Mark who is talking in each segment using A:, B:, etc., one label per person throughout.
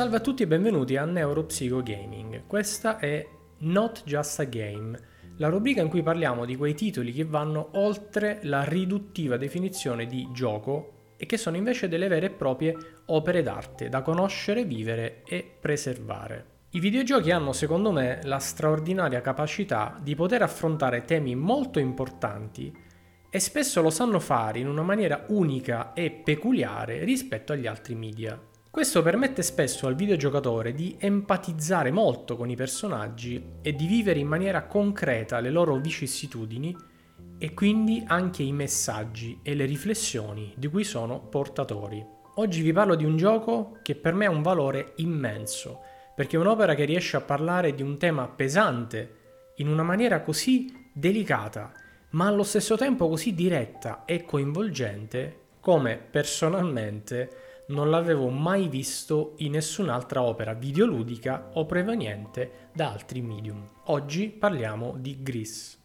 A: Salve a tutti e benvenuti a Neuropsycho Gaming. Questa è Not Just a Game, la rubrica in cui parliamo di quei titoli che vanno oltre la riduttiva definizione di gioco e che sono invece delle vere e proprie opere d'arte da conoscere, vivere e preservare. I videogiochi hanno secondo me la straordinaria capacità di poter affrontare temi molto importanti e spesso lo sanno fare in una maniera unica e peculiare rispetto agli altri media. Questo permette spesso al videogiocatore di empatizzare molto con i personaggi e di vivere in maniera concreta le loro vicissitudini e quindi anche i messaggi e le riflessioni di cui sono portatori. Oggi vi parlo di un gioco che per me ha un valore immenso, perché è un'opera che riesce a parlare di un tema pesante in una maniera così delicata, ma allo stesso tempo così diretta e coinvolgente come personalmente non l'avevo mai visto in nessun'altra opera videoludica o proveniente da altri medium. Oggi parliamo di Gris.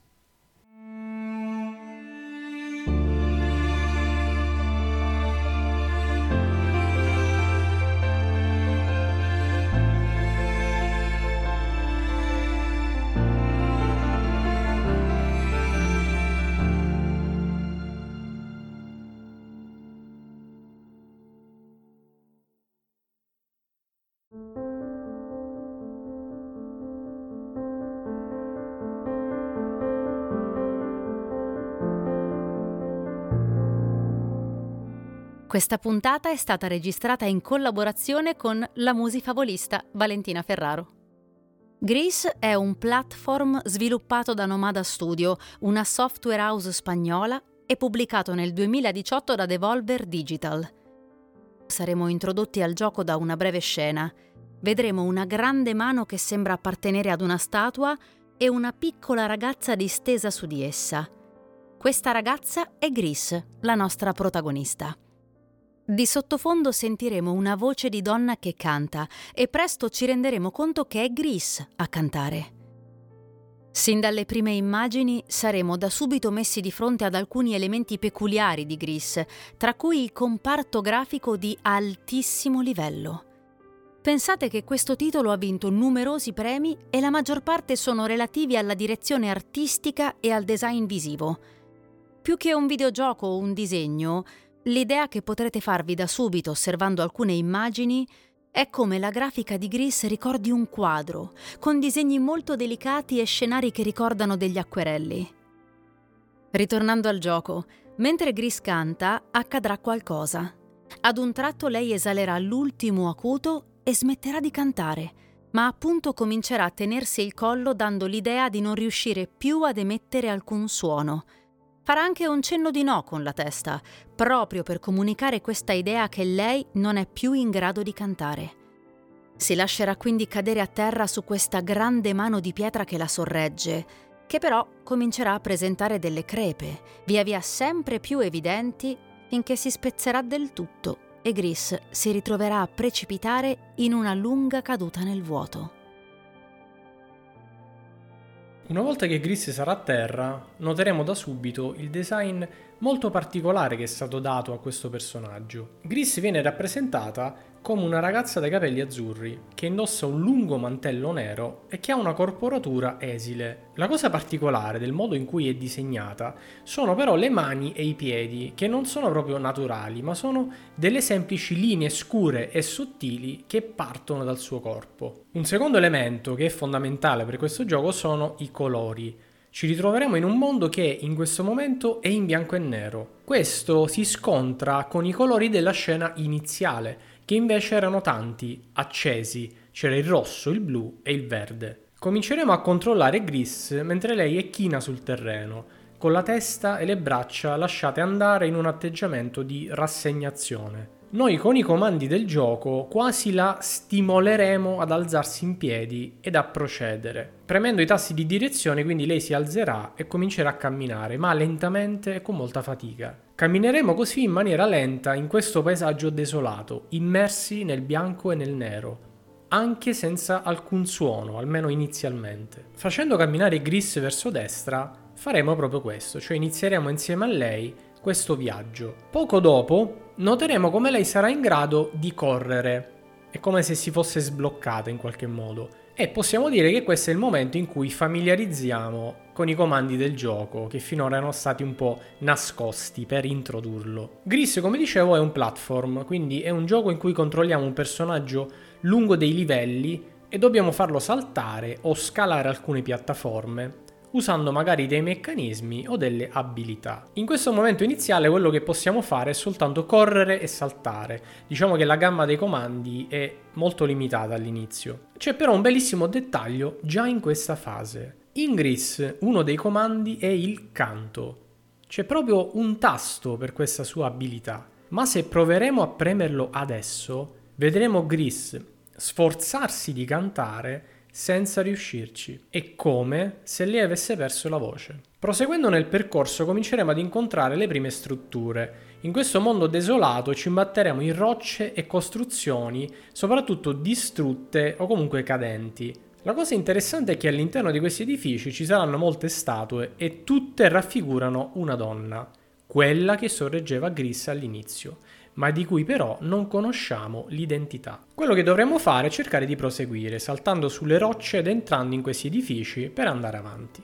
B: Questa puntata è stata registrata in collaborazione con la musifavolista Valentina Ferraro. Grease è un platform sviluppato da Nomada Studio, una software house spagnola, e pubblicato nel 2018 da Devolver Digital. Saremo introdotti al gioco da una breve scena. Vedremo una grande mano che sembra appartenere ad una statua e una piccola ragazza distesa su di essa. Questa ragazza è Grease, la nostra protagonista. Di sottofondo sentiremo una voce di donna che canta e presto ci renderemo conto che è Gris a cantare. Sin dalle prime immagini saremo da subito messi di fronte ad alcuni elementi peculiari di Gris, tra cui il comparto grafico di altissimo livello. Pensate che questo titolo ha vinto numerosi premi e la maggior parte sono relativi alla direzione artistica e al design visivo. Più che un videogioco o un disegno, L'idea che potrete farvi da subito osservando alcune immagini è come la grafica di Gris ricordi un quadro, con disegni molto delicati e scenari che ricordano degli acquerelli. Ritornando al gioco, mentre Gris canta, accadrà qualcosa. Ad un tratto lei esalerà l'ultimo acuto e smetterà di cantare, ma appunto comincerà a tenersi il collo dando l'idea di non riuscire più ad emettere alcun suono Farà anche un cenno di no con la testa, proprio per comunicare questa idea che lei non è più in grado di cantare. Si lascerà quindi cadere a terra su questa grande mano di pietra che la sorregge, che però comincerà a presentare delle crepe, via via sempre più evidenti, finché si spezzerà del tutto e Gris si ritroverà a precipitare in una lunga caduta nel vuoto.
A: Una volta che Gris sarà a terra, noteremo da subito il design molto particolare che è stato dato a questo personaggio. Gris viene rappresentata come una ragazza dai capelli azzurri, che indossa un lungo mantello nero e che ha una corporatura esile. La cosa particolare del modo in cui è disegnata sono però le mani e i piedi, che non sono proprio naturali, ma sono delle semplici linee scure e sottili che partono dal suo corpo. Un secondo elemento che è fondamentale per questo gioco sono i colori. Ci ritroveremo in un mondo che in questo momento è in bianco e nero. Questo si scontra con i colori della scena iniziale, che invece erano tanti, accesi, c'era il rosso, il blu e il verde. Cominceremo a controllare Gris mentre lei è china sul terreno, con la testa e le braccia lasciate andare in un atteggiamento di rassegnazione. Noi con i comandi del gioco quasi la stimoleremo ad alzarsi in piedi ed a procedere. Premendo i tasti di direzione quindi lei si alzerà e comincerà a camminare, ma lentamente e con molta fatica. Cammineremo così in maniera lenta in questo paesaggio desolato, immersi nel bianco e nel nero, anche senza alcun suono, almeno inizialmente. Facendo camminare Gris verso destra, faremo proprio questo, cioè inizieremo insieme a lei questo viaggio. Poco dopo noteremo come lei sarà in grado di correre è come se si fosse sbloccata in qualche modo. E possiamo dire che questo è il momento in cui familiarizziamo con i comandi del gioco, che finora erano stati un po' nascosti per introdurlo. Gris, come dicevo, è un platform, quindi è un gioco in cui controlliamo un personaggio lungo dei livelli e dobbiamo farlo saltare o scalare alcune piattaforme usando magari dei meccanismi o delle abilità. In questo momento iniziale quello che possiamo fare è soltanto correre e saltare. Diciamo che la gamma dei comandi è molto limitata all'inizio. C'è però un bellissimo dettaglio già in questa fase. In Gris uno dei comandi è il canto. C'è proprio un tasto per questa sua abilità. Ma se proveremo a premerlo adesso, vedremo Gris sforzarsi di cantare senza riuscirci. È come se lei avesse perso la voce. Proseguendo nel percorso cominceremo ad incontrare le prime strutture. In questo mondo desolato ci imbatteremo in rocce e costruzioni, soprattutto distrutte o comunque cadenti. La cosa interessante è che all'interno di questi edifici ci saranno molte statue e tutte raffigurano una donna, quella che sorreggeva Gris all'inizio ma di cui però non conosciamo l'identità. Quello che dovremmo fare è cercare di proseguire, saltando sulle rocce ed entrando in questi edifici per andare avanti.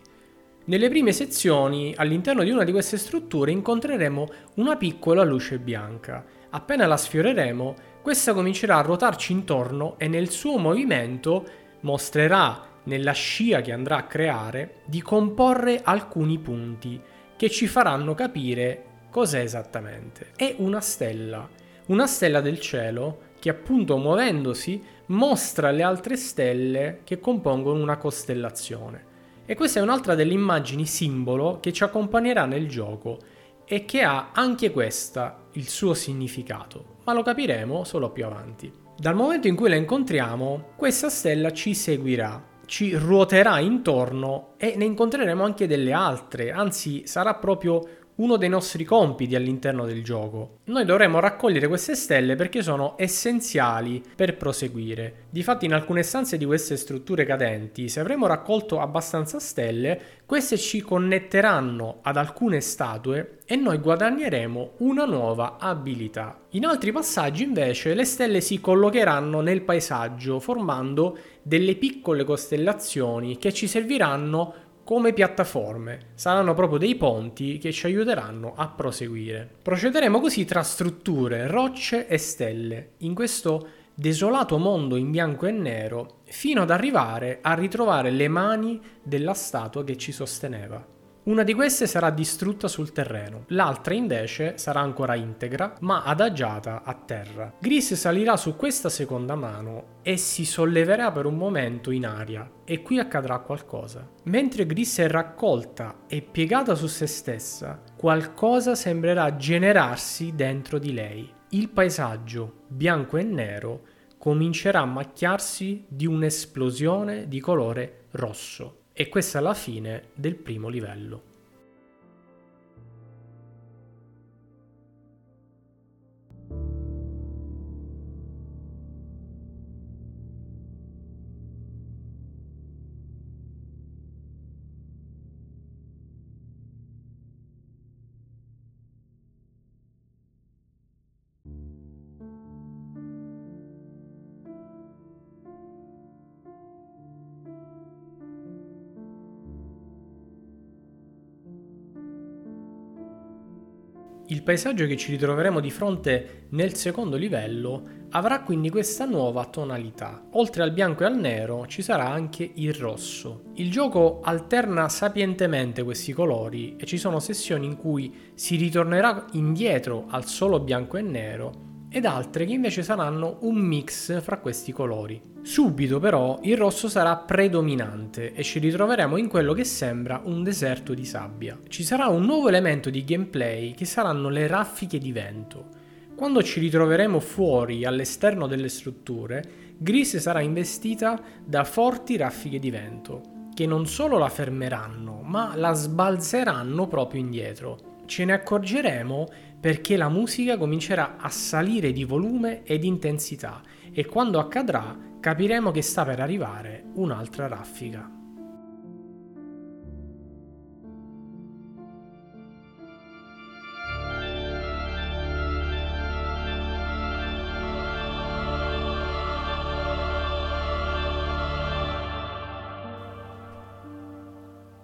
A: Nelle prime sezioni, all'interno di una di queste strutture, incontreremo una piccola luce bianca. Appena la sfioreremo, questa comincerà a ruotarci intorno e nel suo movimento mostrerà nella scia che andrà a creare di comporre alcuni punti che ci faranno capire Cos'è esattamente? È una stella, una stella del cielo che appunto muovendosi mostra le altre stelle che compongono una costellazione. E questa è un'altra delle immagini simbolo che ci accompagnerà nel gioco e che ha anche questa il suo significato, ma lo capiremo solo più avanti. Dal momento in cui la incontriamo, questa stella ci seguirà, ci ruoterà intorno e ne incontreremo anche delle altre, anzi sarà proprio uno dei nostri compiti all'interno del gioco. Noi dovremo raccogliere queste stelle perché sono essenziali per proseguire. Difatti in alcune stanze di queste strutture cadenti, se avremo raccolto abbastanza stelle, queste ci connetteranno ad alcune statue e noi guadagneremo una nuova abilità. In altri passaggi invece le stelle si collocheranno nel paesaggio formando delle piccole costellazioni che ci serviranno come piattaforme, saranno proprio dei ponti che ci aiuteranno a proseguire. Procederemo così tra strutture, rocce e stelle, in questo desolato mondo in bianco e nero, fino ad arrivare a ritrovare le mani della statua che ci sosteneva. Una di queste sarà distrutta sul terreno, l'altra invece sarà ancora integra ma adagiata a terra. Gris salirà su questa seconda mano e si solleverà per un momento in aria e qui accadrà qualcosa. Mentre Gris è raccolta e piegata su se stessa, qualcosa sembrerà generarsi dentro di lei. Il paesaggio, bianco e nero, comincerà a macchiarsi di un'esplosione di colore rosso. E questa è la fine del primo livello. Il paesaggio che ci ritroveremo di fronte nel secondo livello avrà quindi questa nuova tonalità. Oltre al bianco e al nero ci sarà anche il rosso. Il gioco alterna sapientemente questi colori e ci sono sessioni in cui si ritornerà indietro al solo bianco e nero ed altre che invece saranno un mix fra questi colori. Subito però il rosso sarà predominante e ci ritroveremo in quello che sembra un deserto di sabbia. Ci sarà un nuovo elemento di gameplay che saranno le raffiche di vento. Quando ci ritroveremo fuori all'esterno delle strutture, Gris sarà investita da forti raffiche di vento che non solo la fermeranno, ma la sbalzeranno proprio indietro. Ce ne accorgeremo perché la musica comincerà a salire di volume e di intensità e quando accadrà capiremo che sta per arrivare un'altra raffica.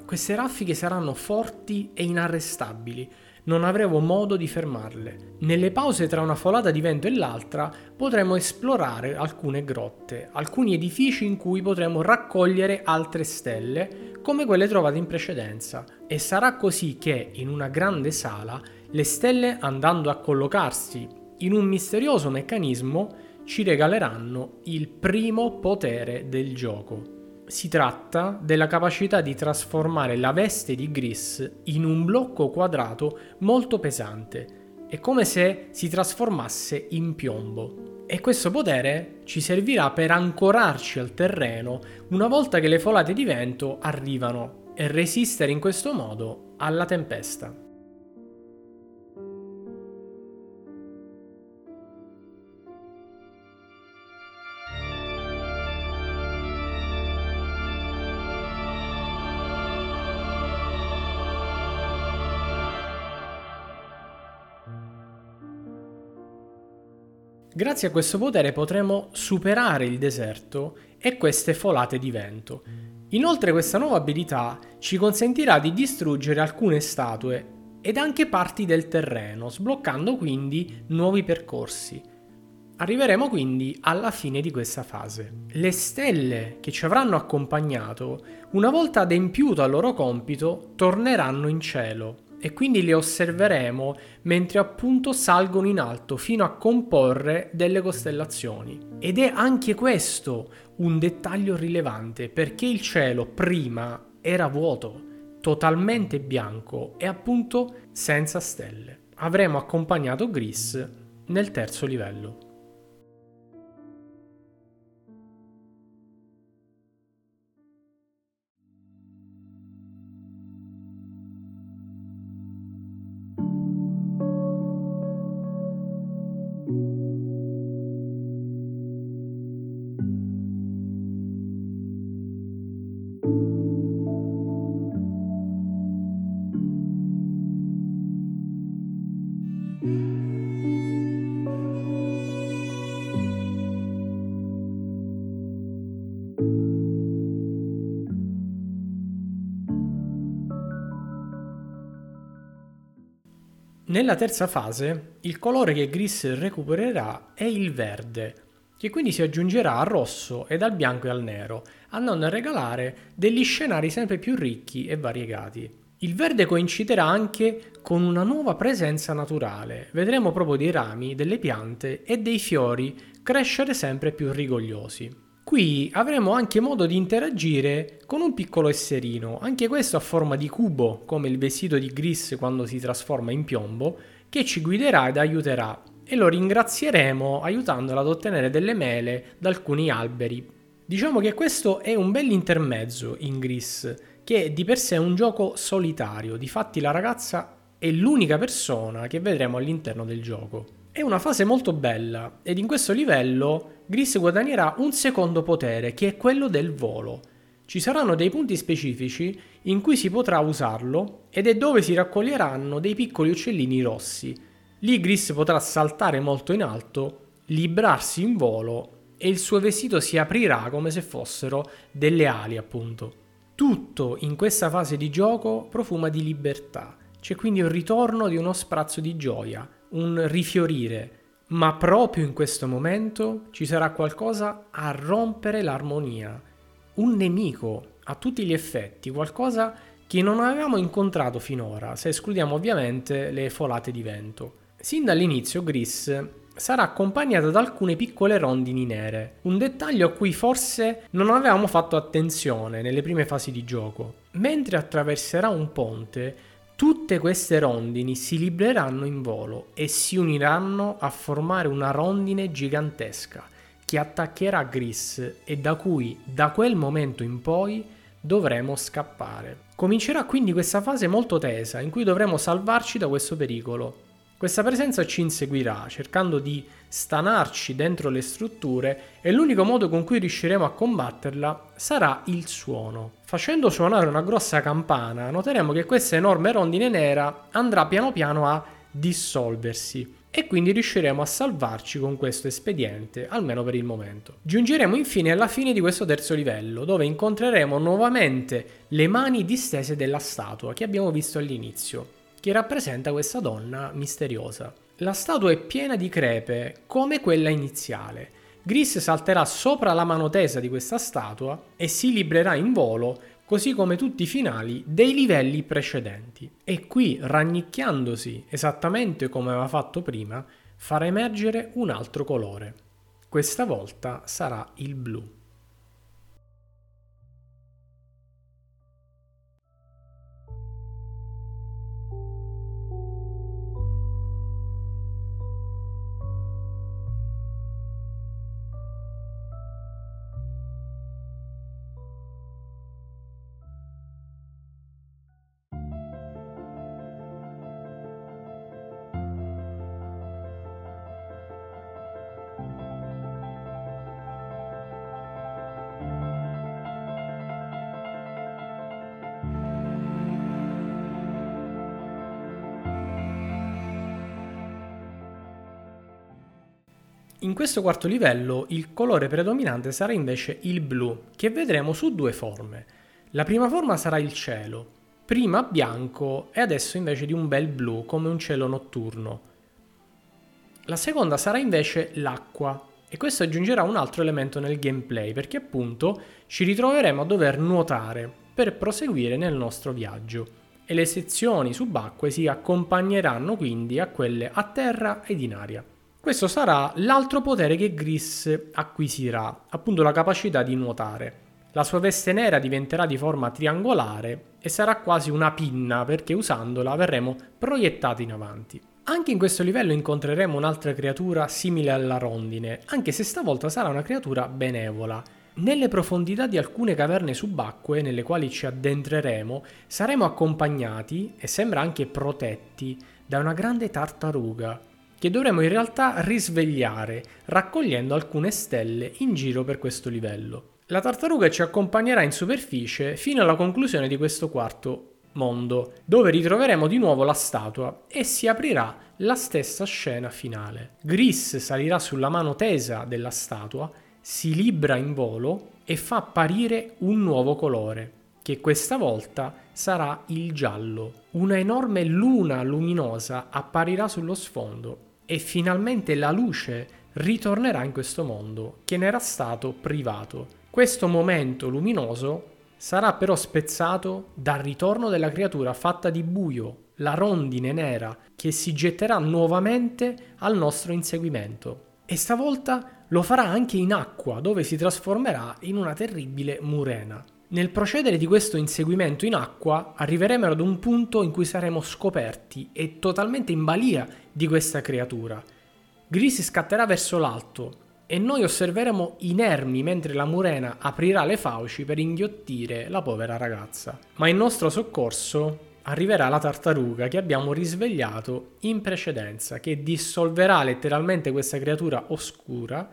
A: Queste raffiche saranno forti e inarrestabili, non avremo modo di fermarle. Nelle pause tra una folata di vento e l'altra potremo esplorare alcune grotte, alcuni edifici in cui potremo raccogliere altre stelle come quelle trovate in precedenza e sarà così che in una grande sala le stelle andando a collocarsi in un misterioso meccanismo ci regaleranno il primo potere del gioco. Si tratta della capacità di trasformare la veste di Gris in un blocco quadrato molto pesante. È come se si trasformasse in piombo. E questo potere ci servirà per ancorarci al terreno una volta che le folate di vento arrivano e resistere in questo modo alla tempesta. Grazie a questo potere potremo superare il deserto e queste folate di vento. Inoltre questa nuova abilità ci consentirà di distruggere alcune statue ed anche parti del terreno, sbloccando quindi nuovi percorsi. Arriveremo quindi alla fine di questa fase. Le stelle che ci avranno accompagnato, una volta adempiuto al loro compito, torneranno in cielo e quindi le osserveremo mentre appunto salgono in alto fino a comporre delle costellazioni. Ed è anche questo un dettaglio rilevante perché il cielo prima era vuoto, totalmente bianco e appunto senza stelle. Avremo accompagnato Gris nel terzo livello. Nella terza fase, il colore che Gris recupererà è il verde, che quindi si aggiungerà al rosso ed al bianco e al nero, andando a regalare degli scenari sempre più ricchi e variegati. Il verde coinciderà anche con una nuova presenza naturale, vedremo proprio dei rami, delle piante e dei fiori crescere sempre più rigogliosi. Qui avremo anche modo di interagire con un piccolo esserino, anche questo a forma di cubo, come il vestito di Gris quando si trasforma in piombo, che ci guiderà ed aiuterà e lo ringrazieremo aiutandolo ad ottenere delle mele da alcuni alberi. Diciamo che questo è un bel intermezzo in Gris, che di per sé è un gioco solitario, difatti la ragazza è l'unica persona che vedremo all'interno del gioco. È una fase molto bella ed in questo livello Gris guadagnerà un secondo potere che è quello del volo. Ci saranno dei punti specifici in cui si potrà usarlo ed è dove si raccoglieranno dei piccoli uccellini rossi. Lì Gris potrà saltare molto in alto, librarsi in volo e il suo vestito si aprirà come se fossero delle ali appunto. Tutto in questa fase di gioco profuma di libertà. C'è quindi un ritorno di uno sprazzo di gioia, un rifiorire, ma proprio in questo momento ci sarà qualcosa a rompere l'armonia, un nemico a tutti gli effetti, qualcosa che non avevamo incontrato finora, se escludiamo ovviamente le folate di vento. Sin dall'inizio Gris sarà accompagnata da alcune piccole rondini nere, un dettaglio a cui forse non avevamo fatto attenzione nelle prime fasi di gioco. Mentre attraverserà un ponte, Tutte queste rondini si libreranno in volo e si uniranno a formare una rondine gigantesca che attaccherà Gris e da cui da quel momento in poi dovremo scappare. Comincerà quindi questa fase molto tesa in cui dovremo salvarci da questo pericolo. Questa presenza ci inseguirà cercando di stanarci dentro le strutture e l'unico modo con cui riusciremo a combatterla sarà il suono. Facendo suonare una grossa campana, noteremo che questa enorme rondine nera andrà piano piano a dissolversi e quindi riusciremo a salvarci con questo espediente, almeno per il momento. Giungeremo infine alla fine di questo terzo livello, dove incontreremo nuovamente le mani distese della statua che abbiamo visto all'inizio, che rappresenta questa donna misteriosa. La statua è piena di crepe, come quella iniziale. Gris salterà sopra la mano tesa di questa statua e si librerà in volo così come tutti i finali dei livelli precedenti. E qui, rannicchiandosi esattamente come aveva fatto prima, farà emergere un altro colore. Questa volta sarà il blu. Questo quarto livello il colore predominante sarà invece il blu, che vedremo su due forme. La prima forma sarà il cielo, prima bianco e adesso invece di un bel blu come un cielo notturno. La seconda sarà invece l'acqua e questo aggiungerà un altro elemento nel gameplay perché appunto ci ritroveremo a dover nuotare per proseguire nel nostro viaggio e le sezioni subacquee si accompagneranno quindi a quelle a terra ed in aria. Questo sarà l'altro potere che Gris acquisirà, appunto la capacità di nuotare. La sua veste nera diventerà di forma triangolare e sarà quasi una pinna perché usandola verremo proiettati in avanti. Anche in questo livello incontreremo un'altra creatura simile alla rondine, anche se stavolta sarà una creatura benevola. Nelle profondità di alcune caverne subacquee nelle quali ci addentreremo, saremo accompagnati e sembra anche protetti da una grande tartaruga che dovremo in realtà risvegliare raccogliendo alcune stelle in giro per questo livello. La tartaruga ci accompagnerà in superficie fino alla conclusione di questo quarto mondo, dove ritroveremo di nuovo la statua e si aprirà la stessa scena finale. Gris salirà sulla mano tesa della statua, si libra in volo e fa apparire un nuovo colore, che questa volta sarà il giallo. Una enorme luna luminosa apparirà sullo sfondo e finalmente la luce ritornerà in questo mondo che ne era stato privato. Questo momento luminoso sarà però spezzato dal ritorno della creatura fatta di buio, la rondine nera, che si getterà nuovamente al nostro inseguimento. E stavolta lo farà anche in acqua, dove si trasformerà in una terribile murena. Nel procedere di questo inseguimento in acqua arriveremo ad un punto in cui saremo scoperti e totalmente in balia di questa creatura. Gris scatterà verso l'alto e noi osserveremo inermi mentre la murena aprirà le fauci per inghiottire la povera ragazza. Ma in nostro soccorso arriverà la tartaruga che abbiamo risvegliato in precedenza, che dissolverà letteralmente questa creatura oscura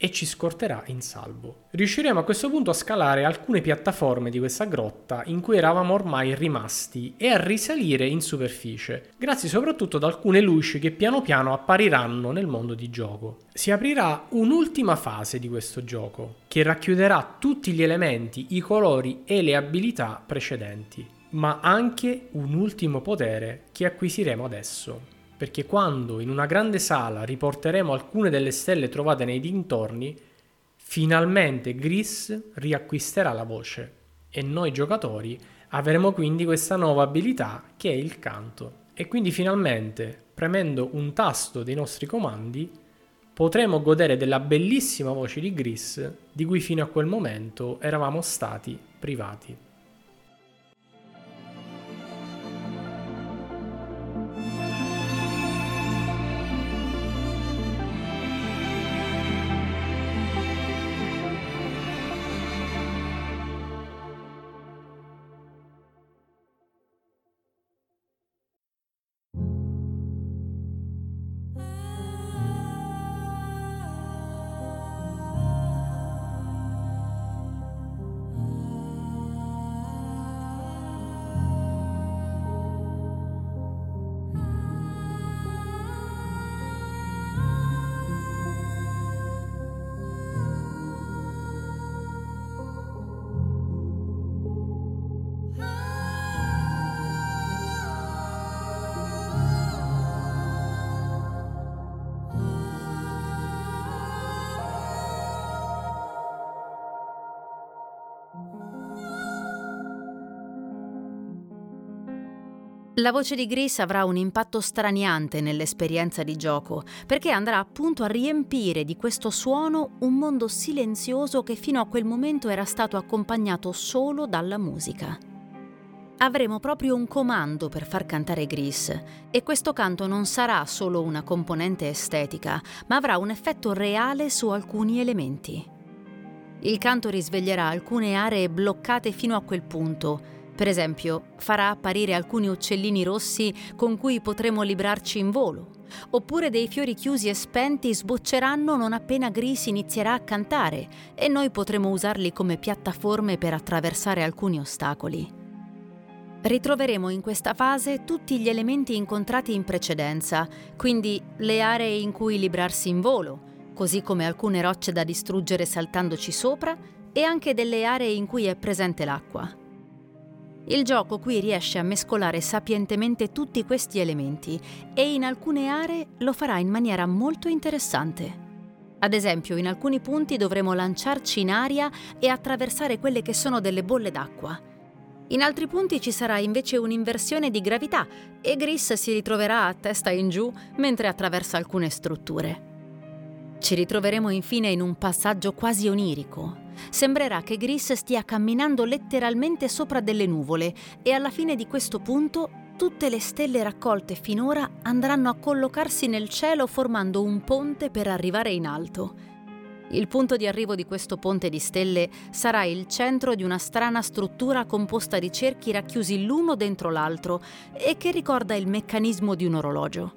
A: e ci scorterà in salvo. Riusciremo a questo punto a scalare alcune piattaforme di questa grotta in cui eravamo ormai rimasti e a risalire in superficie, grazie soprattutto ad alcune luci che piano piano appariranno nel mondo di gioco. Si aprirà un'ultima fase di questo gioco, che racchiuderà tutti gli elementi, i colori e le abilità precedenti, ma anche un ultimo potere che acquisiremo adesso perché quando in una grande sala riporteremo alcune delle stelle trovate nei dintorni, finalmente Gris riacquisterà la voce e noi giocatori avremo quindi questa nuova abilità che è il canto. E quindi finalmente, premendo un tasto dei nostri comandi, potremo godere della bellissima voce di Gris di cui fino a quel momento eravamo stati privati.
B: La voce di Gris avrà un impatto straniante nell'esperienza di gioco, perché andrà appunto a riempire di questo suono un mondo silenzioso che fino a quel momento era stato accompagnato solo dalla musica. Avremo proprio un comando per far cantare Gris e questo canto non sarà solo una componente estetica, ma avrà un effetto reale su alcuni elementi. Il canto risveglierà alcune aree bloccate fino a quel punto, per esempio, farà apparire alcuni uccellini rossi con cui potremo librarci in volo, oppure dei fiori chiusi e spenti sbocceranno non appena Gris inizierà a cantare e noi potremo usarli come piattaforme per attraversare alcuni ostacoli. Ritroveremo in questa fase tutti gli elementi incontrati in precedenza, quindi le aree in cui librarsi in volo, così come alcune rocce da distruggere saltandoci sopra e anche delle aree in cui è presente l'acqua. Il gioco qui riesce a mescolare sapientemente tutti questi elementi e in alcune aree lo farà in maniera molto interessante. Ad esempio, in alcuni punti dovremo lanciarci in aria e attraversare quelle che sono delle bolle d'acqua. In altri punti ci sarà invece un'inversione di gravità e Gris si ritroverà a testa in giù mentre attraversa alcune strutture. Ci ritroveremo infine in un passaggio quasi onirico, Sembrerà che Gris stia camminando letteralmente sopra delle nuvole e alla fine di questo punto tutte le stelle raccolte finora andranno a collocarsi nel cielo formando un ponte per arrivare in alto. Il punto di arrivo di questo ponte di stelle sarà il centro di una strana struttura composta di cerchi racchiusi l'uno dentro l'altro e che ricorda il meccanismo di un orologio.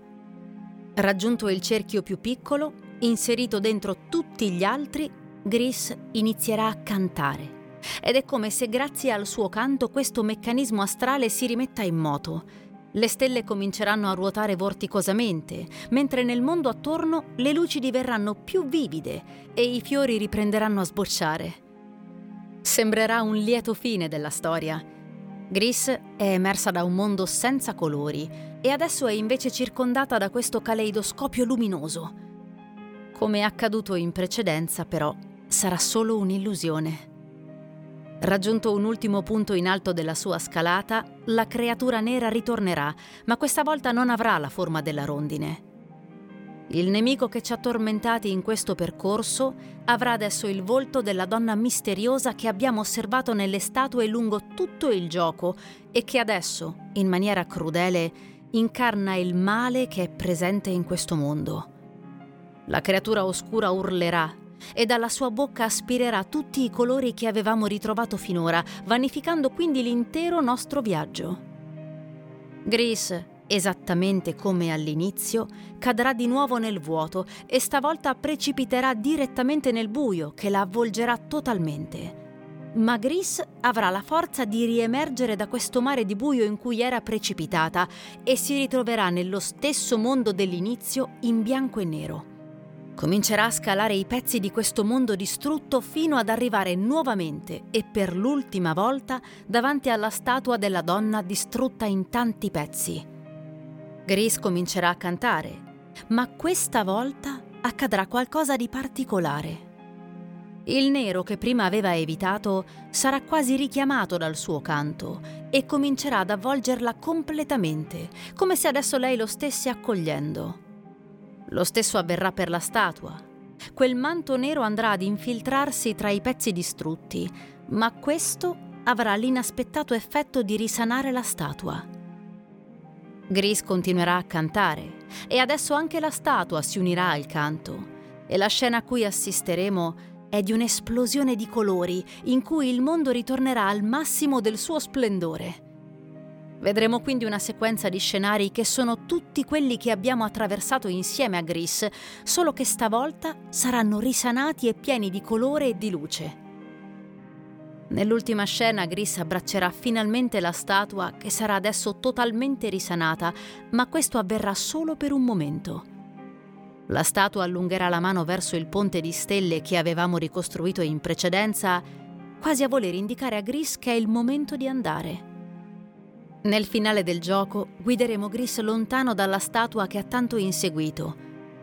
B: Raggiunto il cerchio più piccolo, inserito dentro tutti gli altri, Gris inizierà a cantare. Ed è come se grazie al suo canto questo meccanismo astrale si rimetta in moto. Le stelle cominceranno a ruotare vorticosamente, mentre nel mondo attorno le luci diverranno più vivide e i fiori riprenderanno a sbocciare. Sembrerà un lieto fine della storia. Gris è emersa da un mondo senza colori e adesso è invece circondata da questo caleidoscopio luminoso. Come è accaduto in precedenza, però, sarà solo un'illusione. Raggiunto un ultimo punto in alto della sua scalata, la creatura nera ritornerà, ma questa volta non avrà la forma della rondine. Il nemico che ci ha tormentati in questo percorso avrà adesso il volto della donna misteriosa che abbiamo osservato nelle statue lungo tutto il gioco e che adesso, in maniera crudele, incarna il male che è presente in questo mondo. La creatura oscura urlerà e dalla sua bocca aspirerà tutti i colori che avevamo ritrovato finora, vanificando quindi l'intero nostro viaggio. Gris, esattamente come all'inizio, cadrà di nuovo nel vuoto e stavolta precipiterà direttamente nel buio che la avvolgerà totalmente. Ma Gris avrà la forza di riemergere da questo mare di buio in cui era precipitata e si ritroverà nello stesso mondo dell'inizio in bianco e nero. Comincerà a scalare i pezzi di questo mondo distrutto fino ad arrivare nuovamente e per l'ultima volta davanti alla statua della donna distrutta in tanti pezzi. Gris comincerà a cantare, ma questa volta accadrà qualcosa di particolare. Il nero che prima aveva evitato sarà quasi richiamato dal suo canto e comincerà ad avvolgerla completamente, come se adesso lei lo stesse accogliendo. Lo stesso avverrà per la statua. Quel manto nero andrà ad infiltrarsi tra i pezzi distrutti, ma questo avrà l'inaspettato effetto di risanare la statua. Gris continuerà a cantare e adesso anche la statua si unirà al canto e la scena a cui assisteremo è di un'esplosione di colori in cui il mondo ritornerà al massimo del suo splendore. Vedremo quindi una sequenza di scenari che sono tutti quelli che abbiamo attraversato insieme a Gris, solo che stavolta saranno risanati e pieni di colore e di luce. Nell'ultima scena Gris abbraccerà finalmente la statua che sarà adesso totalmente risanata, ma questo avverrà solo per un momento. La statua allungherà la mano verso il ponte di stelle che avevamo ricostruito in precedenza, quasi a voler indicare a Gris che è il momento di andare. Nel finale del gioco guideremo Gris lontano dalla statua che ha tanto inseguito.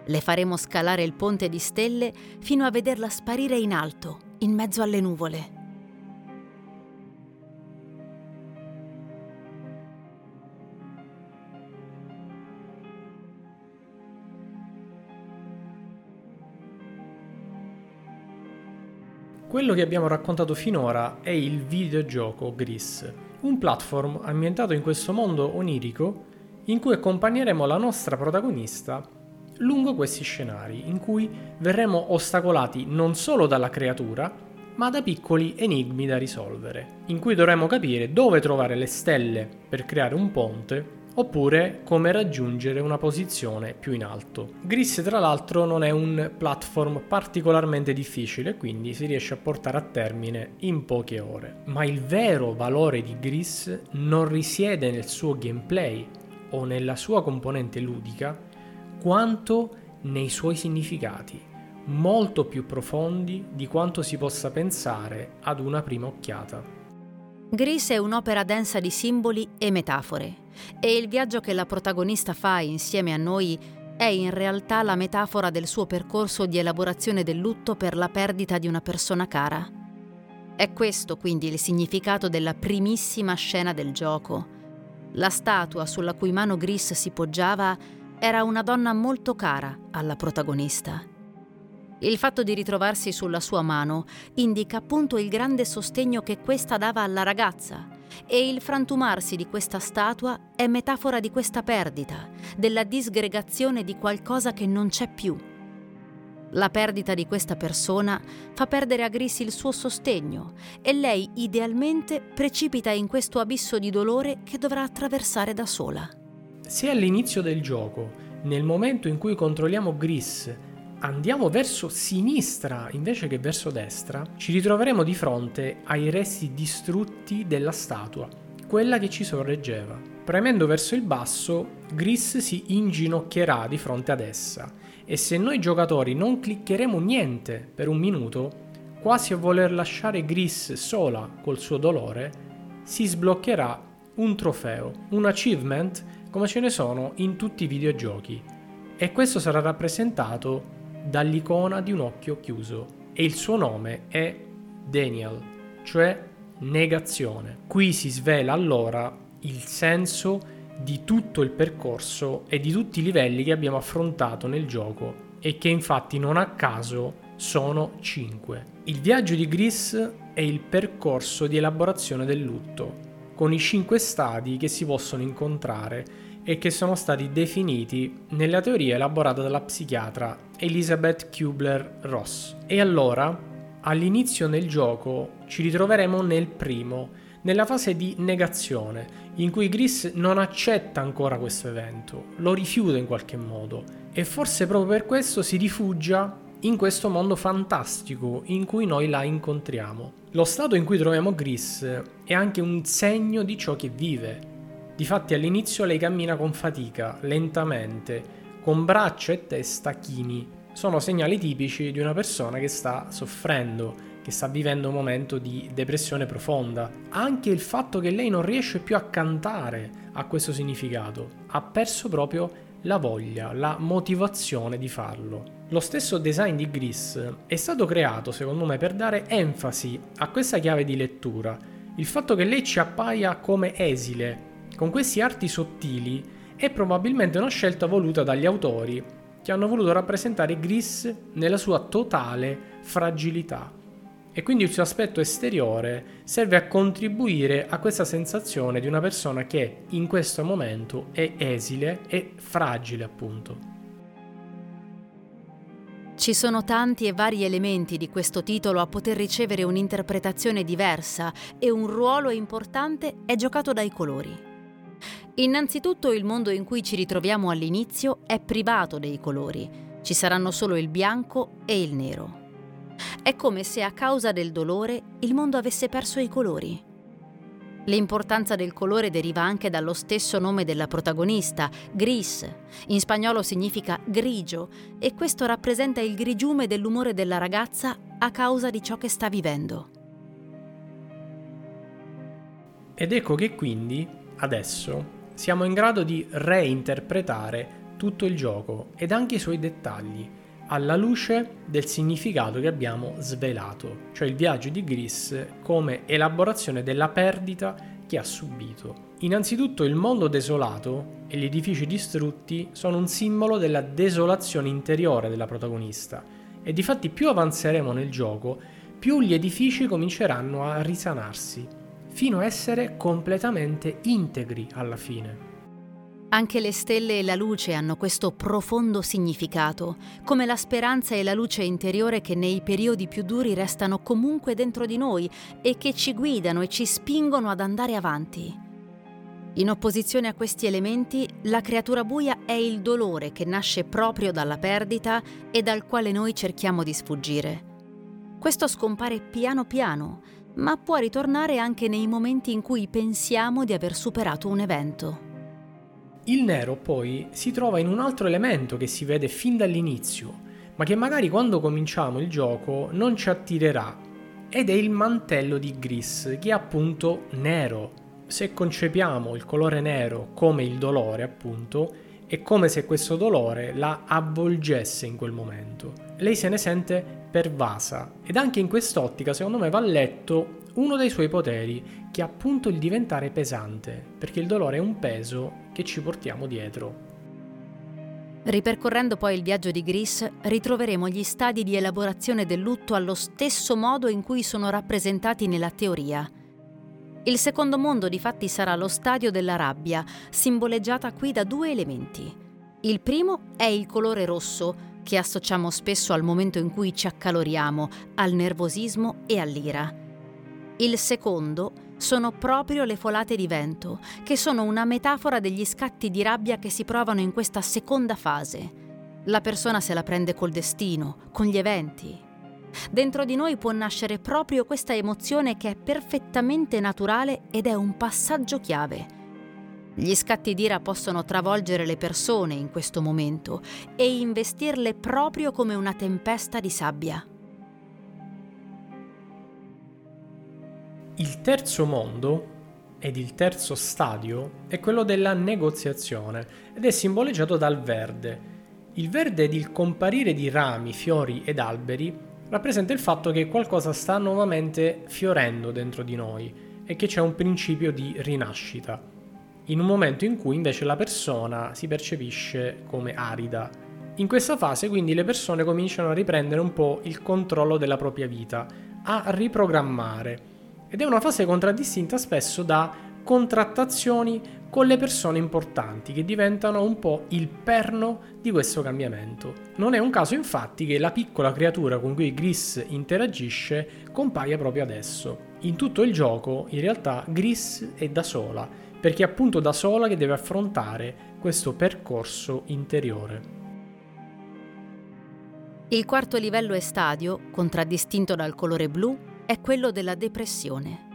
B: Le faremo scalare il ponte di stelle fino a vederla sparire in alto, in mezzo alle nuvole.
A: Quello che abbiamo raccontato finora è il videogioco Gris, un platform ambientato in questo mondo onirico in cui accompagneremo la nostra protagonista lungo questi scenari, in cui verremo ostacolati non solo dalla creatura, ma da piccoli enigmi da risolvere, in cui dovremo capire dove trovare le stelle per creare un ponte oppure come raggiungere una posizione più in alto. Gris tra l'altro non è un platform particolarmente difficile, quindi si riesce a portare a termine in poche ore. Ma il vero valore di Gris non risiede nel suo gameplay o nella sua componente ludica, quanto nei suoi significati, molto più profondi di quanto si possa pensare ad una prima occhiata.
B: Gris è un'opera densa di simboli e metafore e il viaggio che la protagonista fa insieme a noi è in realtà la metafora del suo percorso di elaborazione del lutto per la perdita di una persona cara. È questo quindi il significato della primissima scena del gioco. La statua sulla cui mano Gris si poggiava era una donna molto cara alla protagonista. Il fatto di ritrovarsi sulla sua mano indica appunto il grande sostegno che questa dava alla ragazza e il frantumarsi di questa statua è metafora di questa perdita, della disgregazione di qualcosa che non c'è più. La perdita di questa persona fa perdere a Gris il suo sostegno e lei idealmente precipita in questo abisso di dolore che dovrà attraversare da sola.
A: Se all'inizio del gioco, nel momento in cui controlliamo Gris, andiamo verso sinistra invece che verso destra, ci ritroveremo di fronte ai resti distrutti della statua, quella che ci sorreggeva. Premendo verso il basso, Gris si inginocchierà di fronte ad essa e se noi giocatori non cliccheremo niente per un minuto, quasi a voler lasciare Gris sola col suo dolore, si sbloccherà un trofeo, un achievement come ce ne sono in tutti i videogiochi. E questo sarà rappresentato dall'icona di un occhio chiuso e il suo nome è Daniel, cioè negazione. Qui si svela allora il senso di tutto il percorso e di tutti i livelli che abbiamo affrontato nel gioco e che infatti non a caso sono 5. Il viaggio di Gris è il percorso di elaborazione del lutto, con i 5 stadi che si possono incontrare e che sono stati definiti nella teoria elaborata dalla psichiatra Elizabeth Kubler-Ross. E allora, all'inizio del gioco, ci ritroveremo nel primo, nella fase di negazione, in cui Gris non accetta ancora questo evento, lo rifiuta in qualche modo e forse proprio per questo si rifugia in questo mondo fantastico in cui noi la incontriamo. Lo stato in cui troviamo Gris è anche un segno di ciò che vive, Difatti all'inizio lei cammina con fatica, lentamente, con braccia e testa chini. Sono segnali tipici di una persona che sta soffrendo, che sta vivendo un momento di depressione profonda. Anche il fatto che lei non riesce più a cantare ha questo significato. Ha perso proprio la voglia, la motivazione di farlo. Lo stesso design di Gris è stato creato, secondo me, per dare enfasi a questa chiave di lettura. Il fatto che lei ci appaia come esile, con questi arti sottili è probabilmente una scelta voluta dagli autori che hanno voluto rappresentare Gris nella sua totale fragilità e quindi il suo aspetto esteriore serve a contribuire a questa sensazione di una persona che in questo momento è esile e fragile appunto.
B: Ci sono tanti e vari elementi di questo titolo a poter ricevere un'interpretazione diversa e un ruolo importante è giocato dai colori. Innanzitutto il mondo in cui ci ritroviamo all'inizio è privato dei colori, ci saranno solo il bianco e il nero. È come se a causa del dolore il mondo avesse perso i colori. L'importanza del colore deriva anche dallo stesso nome della protagonista, gris. In spagnolo significa grigio e questo rappresenta il grigiume dell'umore della ragazza a causa di ciò che sta vivendo.
A: Ed ecco che quindi, adesso, siamo in grado di reinterpretare tutto il gioco ed anche i suoi dettagli alla luce del significato che abbiamo svelato, cioè il viaggio di Gris come elaborazione della perdita che ha subito. Innanzitutto il mondo desolato e gli edifici distrutti sono un simbolo della desolazione interiore della protagonista e difatti più avanzeremo nel gioco, più gli edifici cominceranno a risanarsi, fino a essere completamente integri alla fine.
B: Anche le stelle e la luce hanno questo profondo significato, come la speranza e la luce interiore che nei periodi più duri restano comunque dentro di noi e che ci guidano e ci spingono ad andare avanti. In opposizione a questi elementi, la creatura buia è il dolore che nasce proprio dalla perdita e dal quale noi cerchiamo di sfuggire. Questo scompare piano piano, ma può ritornare anche nei momenti in cui pensiamo di aver superato un evento.
A: Il nero poi si trova in un altro elemento che si vede fin dall'inizio, ma che magari quando cominciamo il gioco non ci attirerà, ed è il mantello di Gris, che è appunto nero. Se concepiamo il colore nero come il dolore, appunto, è come se questo dolore la avvolgesse in quel momento. Lei se ne sente pervasa ed anche in quest'ottica secondo me va letto uno dei suoi poteri, che è appunto il diventare pesante, perché il dolore è un peso che ci portiamo dietro.
B: Ripercorrendo poi il viaggio di Gris, ritroveremo gli stadi di elaborazione del lutto allo stesso modo in cui sono rappresentati nella teoria. Il secondo mondo difatti sarà lo stadio della rabbia, simboleggiata qui da due elementi. Il primo è il colore rosso, che associamo spesso al momento in cui ci accaloriamo, al nervosismo e all'ira. Il secondo sono proprio le folate di vento, che sono una metafora degli scatti di rabbia che si provano in questa seconda fase. La persona se la prende col destino, con gli eventi. Dentro di noi può nascere proprio questa emozione che è perfettamente naturale ed è un passaggio chiave. Gli scatti d'ira possono travolgere le persone in questo momento e investirle proprio come una tempesta di sabbia.
A: Il terzo mondo ed il terzo stadio è quello della negoziazione ed è simboleggiato dal verde. Il verde ed il comparire di rami, fiori ed alberi rappresenta il fatto che qualcosa sta nuovamente fiorendo dentro di noi e che c'è un principio di rinascita, in un momento in cui invece la persona si percepisce come arida. In questa fase quindi le persone cominciano a riprendere un po' il controllo della propria vita, a riprogrammare ed è una fase contraddistinta spesso da contrattazioni con le persone importanti che diventano un po' il perno di questo cambiamento. Non è un caso infatti che la piccola creatura con cui Gris interagisce compaia proprio adesso. In tutto il gioco in realtà Gris è da sola, perché è appunto da sola che deve affrontare questo percorso interiore.
B: Il quarto livello e stadio, contraddistinto dal colore blu, è quello della depressione.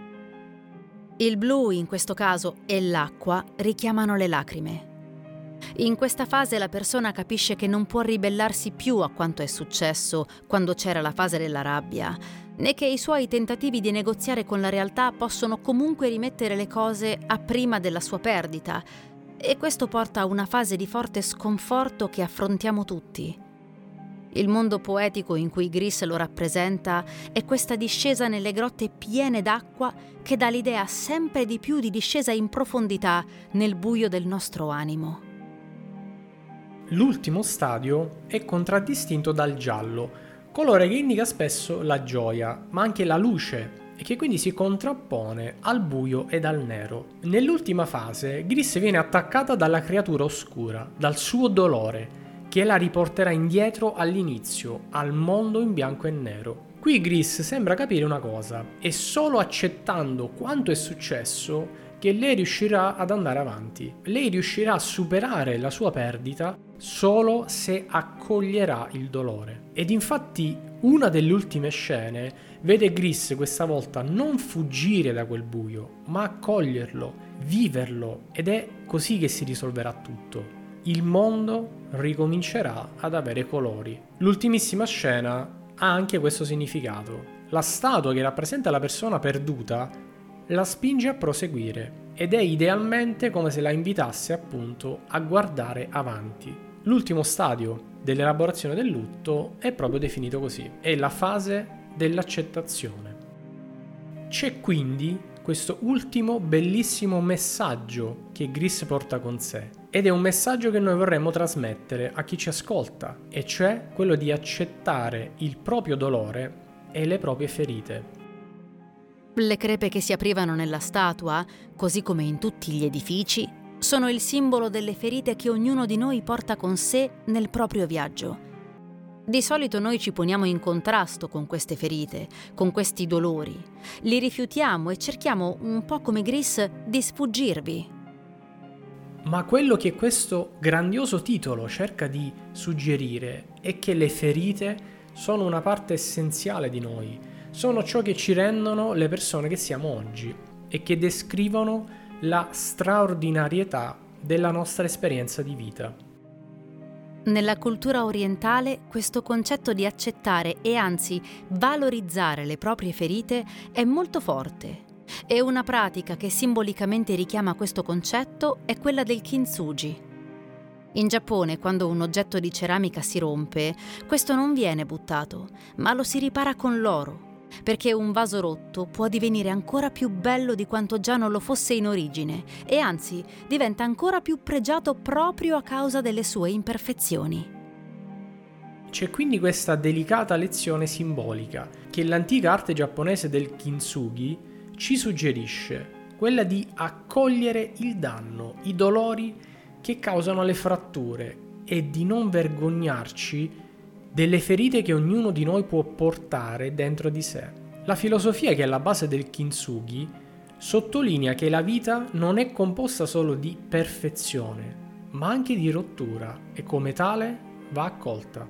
B: Il blu, in questo caso, e l'acqua richiamano le lacrime. In questa fase la persona capisce che non può ribellarsi più a quanto è successo quando c'era la fase della rabbia, né che i suoi tentativi di negoziare con la realtà possono comunque rimettere le cose a prima della sua perdita, e questo porta a una fase di forte sconforto che affrontiamo tutti. Il mondo poetico in cui Gris lo rappresenta è questa discesa nelle grotte piene d'acqua che dà l'idea sempre di più di discesa in profondità nel buio del nostro animo.
A: L'ultimo stadio è contraddistinto dal giallo, colore che indica spesso la gioia, ma anche la luce e che quindi si contrappone al buio ed al nero. Nell'ultima fase, Gris viene attaccata dalla creatura oscura, dal suo dolore, che la riporterà indietro all'inizio, al mondo in bianco e nero. Qui Gris sembra capire una cosa, è solo accettando quanto è successo che lei riuscirà ad andare avanti. Lei riuscirà a superare la sua perdita solo se accoglierà il dolore. Ed infatti una delle ultime scene vede Gris questa volta non fuggire da quel buio, ma accoglierlo, viverlo ed è così che si risolverà tutto il mondo ricomincerà ad avere colori. L'ultimissima scena ha anche questo significato. La statua che rappresenta la persona perduta la spinge a proseguire ed è idealmente come se la invitasse appunto a guardare avanti. L'ultimo stadio dell'elaborazione del lutto è proprio definito così, è la fase dell'accettazione. C'è quindi questo ultimo bellissimo messaggio che Gris porta con sé ed è un messaggio che noi vorremmo trasmettere a chi ci ascolta, e cioè quello di accettare il proprio dolore e le proprie ferite.
B: Le crepe che si aprivano nella statua, così come in tutti gli edifici, sono il simbolo delle ferite che ognuno di noi porta con sé nel proprio viaggio. Di solito noi ci poniamo in contrasto con queste ferite, con questi dolori, li rifiutiamo e cerchiamo, un po' come Gris, di sfuggirvi.
A: Ma quello che questo grandioso titolo cerca di suggerire è che le ferite sono una parte essenziale di noi, sono ciò che ci rendono le persone che siamo oggi e che descrivono la straordinarietà della nostra esperienza di vita.
B: Nella cultura orientale questo concetto di accettare e anzi valorizzare le proprie ferite è molto forte e una pratica che simbolicamente richiama questo concetto è quella del kintsugi. In Giappone, quando un oggetto di ceramica si rompe, questo non viene buttato, ma lo si ripara con l'oro perché un vaso rotto può divenire ancora più bello di quanto già non lo fosse in origine e anzi diventa ancora più pregiato proprio a causa delle sue imperfezioni.
A: C'è quindi questa delicata lezione simbolica che l'antica arte giapponese del kintsugi ci suggerisce, quella di accogliere il danno, i dolori che causano le fratture e di non vergognarci delle ferite che ognuno di noi può portare dentro di sé. La filosofia che è alla base del kintsugi sottolinea che la vita non è composta solo di perfezione, ma anche di rottura e come tale va accolta.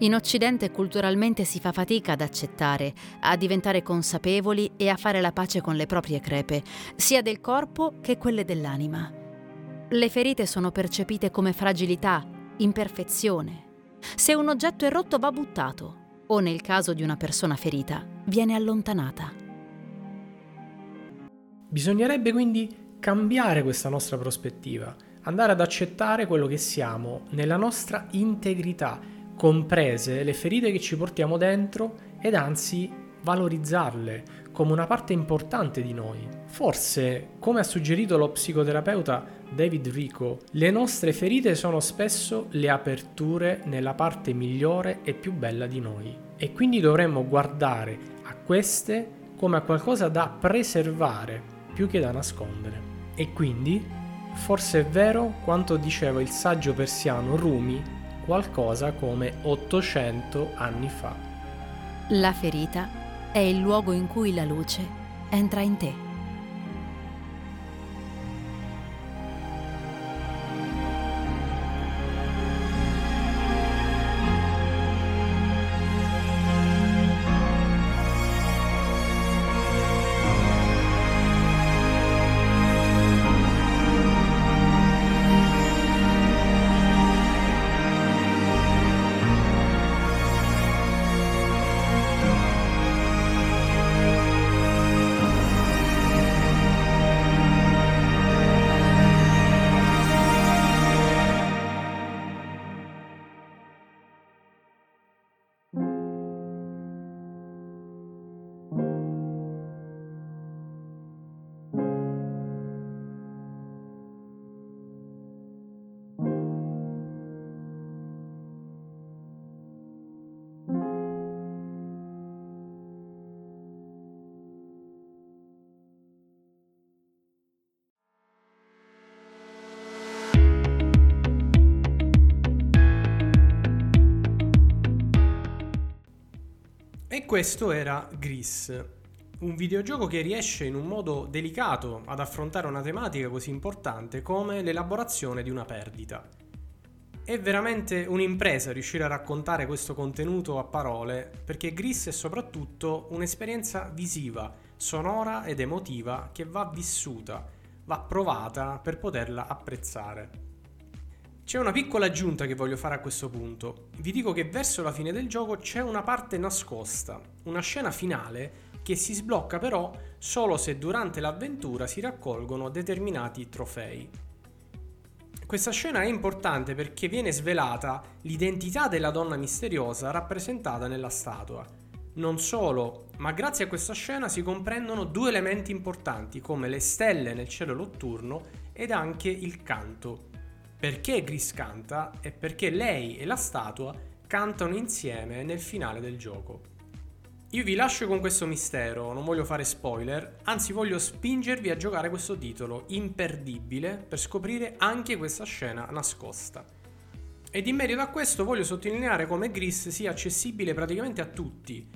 B: In Occidente culturalmente si fa fatica ad accettare, a diventare consapevoli e a fare la pace con le proprie crepe, sia del corpo che quelle dell'anima. Le ferite sono percepite come fragilità, imperfezione, se un oggetto è rotto va buttato o nel caso di una persona ferita viene allontanata.
A: Bisognerebbe quindi cambiare questa nostra prospettiva, andare ad accettare quello che siamo nella nostra integrità, comprese le ferite che ci portiamo dentro ed anzi valorizzarle come una parte importante di noi. Forse, come ha suggerito lo psicoterapeuta David Rico, le nostre ferite sono spesso le aperture nella parte migliore e più bella di noi e quindi dovremmo guardare a queste come a qualcosa da preservare più che da nascondere. E quindi, forse è vero quanto diceva il saggio persiano Rumi qualcosa come 800 anni fa.
B: La ferita è il luogo in cui la luce entra in te.
A: Questo era Gris, un videogioco che riesce in un modo delicato ad affrontare una tematica così importante come l'elaborazione di una perdita. È veramente un'impresa riuscire a raccontare questo contenuto a parole perché Gris è soprattutto un'esperienza visiva, sonora ed emotiva che va vissuta, va provata per poterla apprezzare. C'è una piccola aggiunta che voglio fare a questo punto. Vi dico che verso la fine del gioco c'è una parte nascosta, una scena finale che si sblocca però solo se durante l'avventura si raccolgono determinati trofei. Questa scena è importante perché viene svelata l'identità della donna misteriosa rappresentata nella statua. Non solo, ma grazie a questa scena si comprendono due elementi importanti come le stelle nel cielo notturno ed anche il canto. Perché Gris canta è perché lei e la statua cantano insieme nel finale del gioco. Io vi lascio con questo mistero, non voglio fare spoiler, anzi voglio spingervi a giocare questo titolo imperdibile per scoprire anche questa scena nascosta. Ed in merito a questo voglio sottolineare come Gris sia accessibile praticamente a tutti.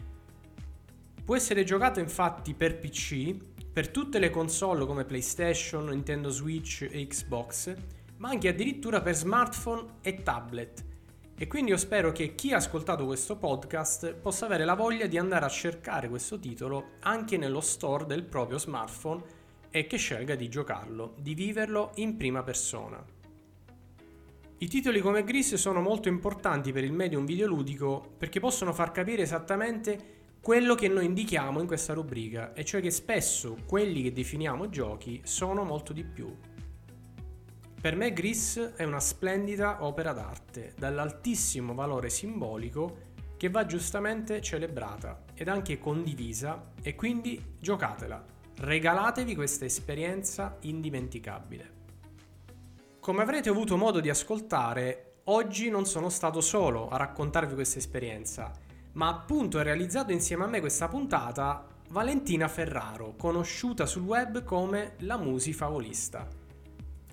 A: Può essere giocato infatti per PC, per tutte le console come PlayStation, Nintendo Switch e Xbox, ma anche addirittura per smartphone e tablet e quindi io spero che chi ha ascoltato questo podcast possa avere la voglia di andare a cercare questo titolo anche nello store del proprio smartphone e che scelga di giocarlo, di viverlo in prima persona. I titoli come Gris sono molto importanti per il medium videoludico perché possono far capire esattamente quello che noi indichiamo in questa rubrica, e cioè che spesso quelli che definiamo giochi sono molto di più. Per me Gris è una splendida opera d'arte, dall'altissimo valore simbolico che va giustamente celebrata ed anche condivisa e quindi giocatela, regalatevi questa esperienza indimenticabile. Come avrete avuto modo di ascoltare, oggi non sono stato solo a raccontarvi questa esperienza, ma appunto ha realizzato insieme a me questa puntata Valentina Ferraro, conosciuta sul web come la Musi Favolista.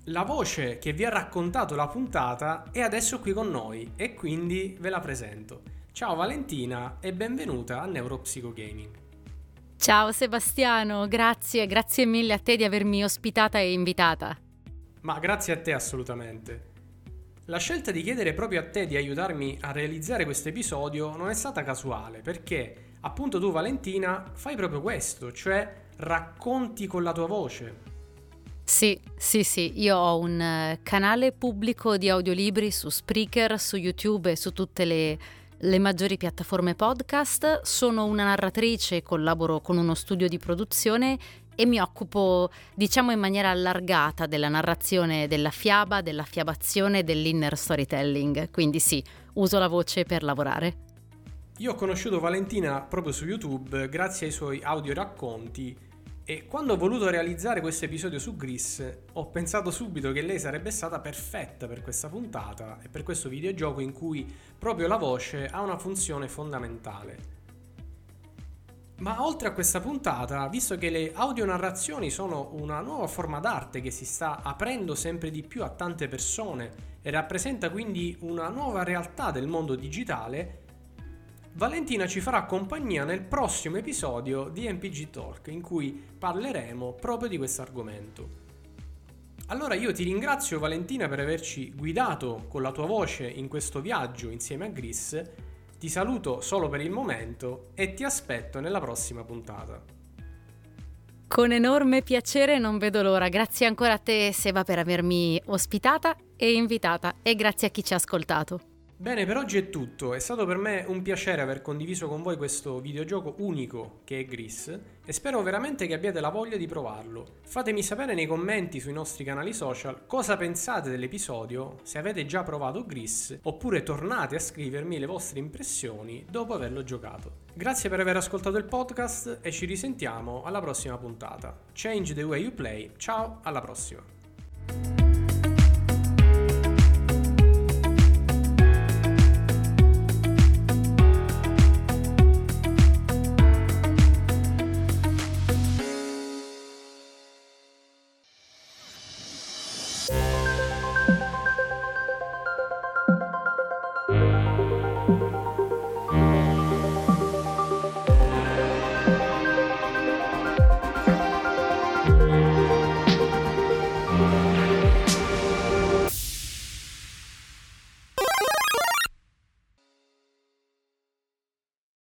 A: La voce che vi ha raccontato la puntata è adesso qui con noi e quindi ve la presento. Ciao Valentina e benvenuta a Neuropsychogaming.
B: Ciao Sebastiano, grazie, grazie mille a te di avermi ospitata e invitata.
A: Ma grazie a te assolutamente. La scelta di chiedere proprio a te di aiutarmi a realizzare questo episodio non è stata casuale perché appunto tu Valentina fai proprio questo, cioè racconti con la tua voce,
B: sì, sì, sì, io ho un eh, canale pubblico di audiolibri su Spreaker, su YouTube e su tutte le, le maggiori piattaforme podcast. Sono una narratrice, collaboro con uno studio di produzione e mi occupo, diciamo in maniera allargata, della narrazione della fiaba, della fiabazione, dell'inner storytelling. Quindi sì, uso la voce per lavorare.
A: Io ho conosciuto Valentina proprio su YouTube grazie ai suoi audioracconti e quando ho voluto realizzare questo episodio su Gris, ho pensato subito che lei sarebbe stata perfetta per questa puntata e per questo videogioco in cui proprio la voce ha una funzione fondamentale. Ma oltre a questa puntata, visto che le audionarrazioni sono una nuova forma d'arte che si sta aprendo sempre di più a tante persone e rappresenta quindi una nuova realtà del mondo digitale, Valentina ci farà compagnia nel prossimo episodio di MPG Talk in cui parleremo proprio di questo argomento. Allora io ti ringrazio Valentina per averci guidato con la tua voce in questo viaggio insieme a Gris, ti saluto solo per il momento e ti aspetto nella prossima puntata.
B: Con enorme piacere, non vedo l'ora. Grazie ancora a te Seba per avermi ospitata e invitata e grazie a chi ci ha ascoltato.
A: Bene, per oggi è tutto. È stato per me un piacere aver condiviso con voi questo videogioco unico che è Gris e spero veramente che abbiate la voglia di provarlo. Fatemi sapere nei commenti sui nostri canali social cosa pensate dell'episodio, se avete già provato Gris, oppure tornate a scrivermi le vostre impressioni dopo averlo giocato. Grazie per aver ascoltato il podcast e ci risentiamo alla prossima puntata. Change the way you play. Ciao, alla prossima.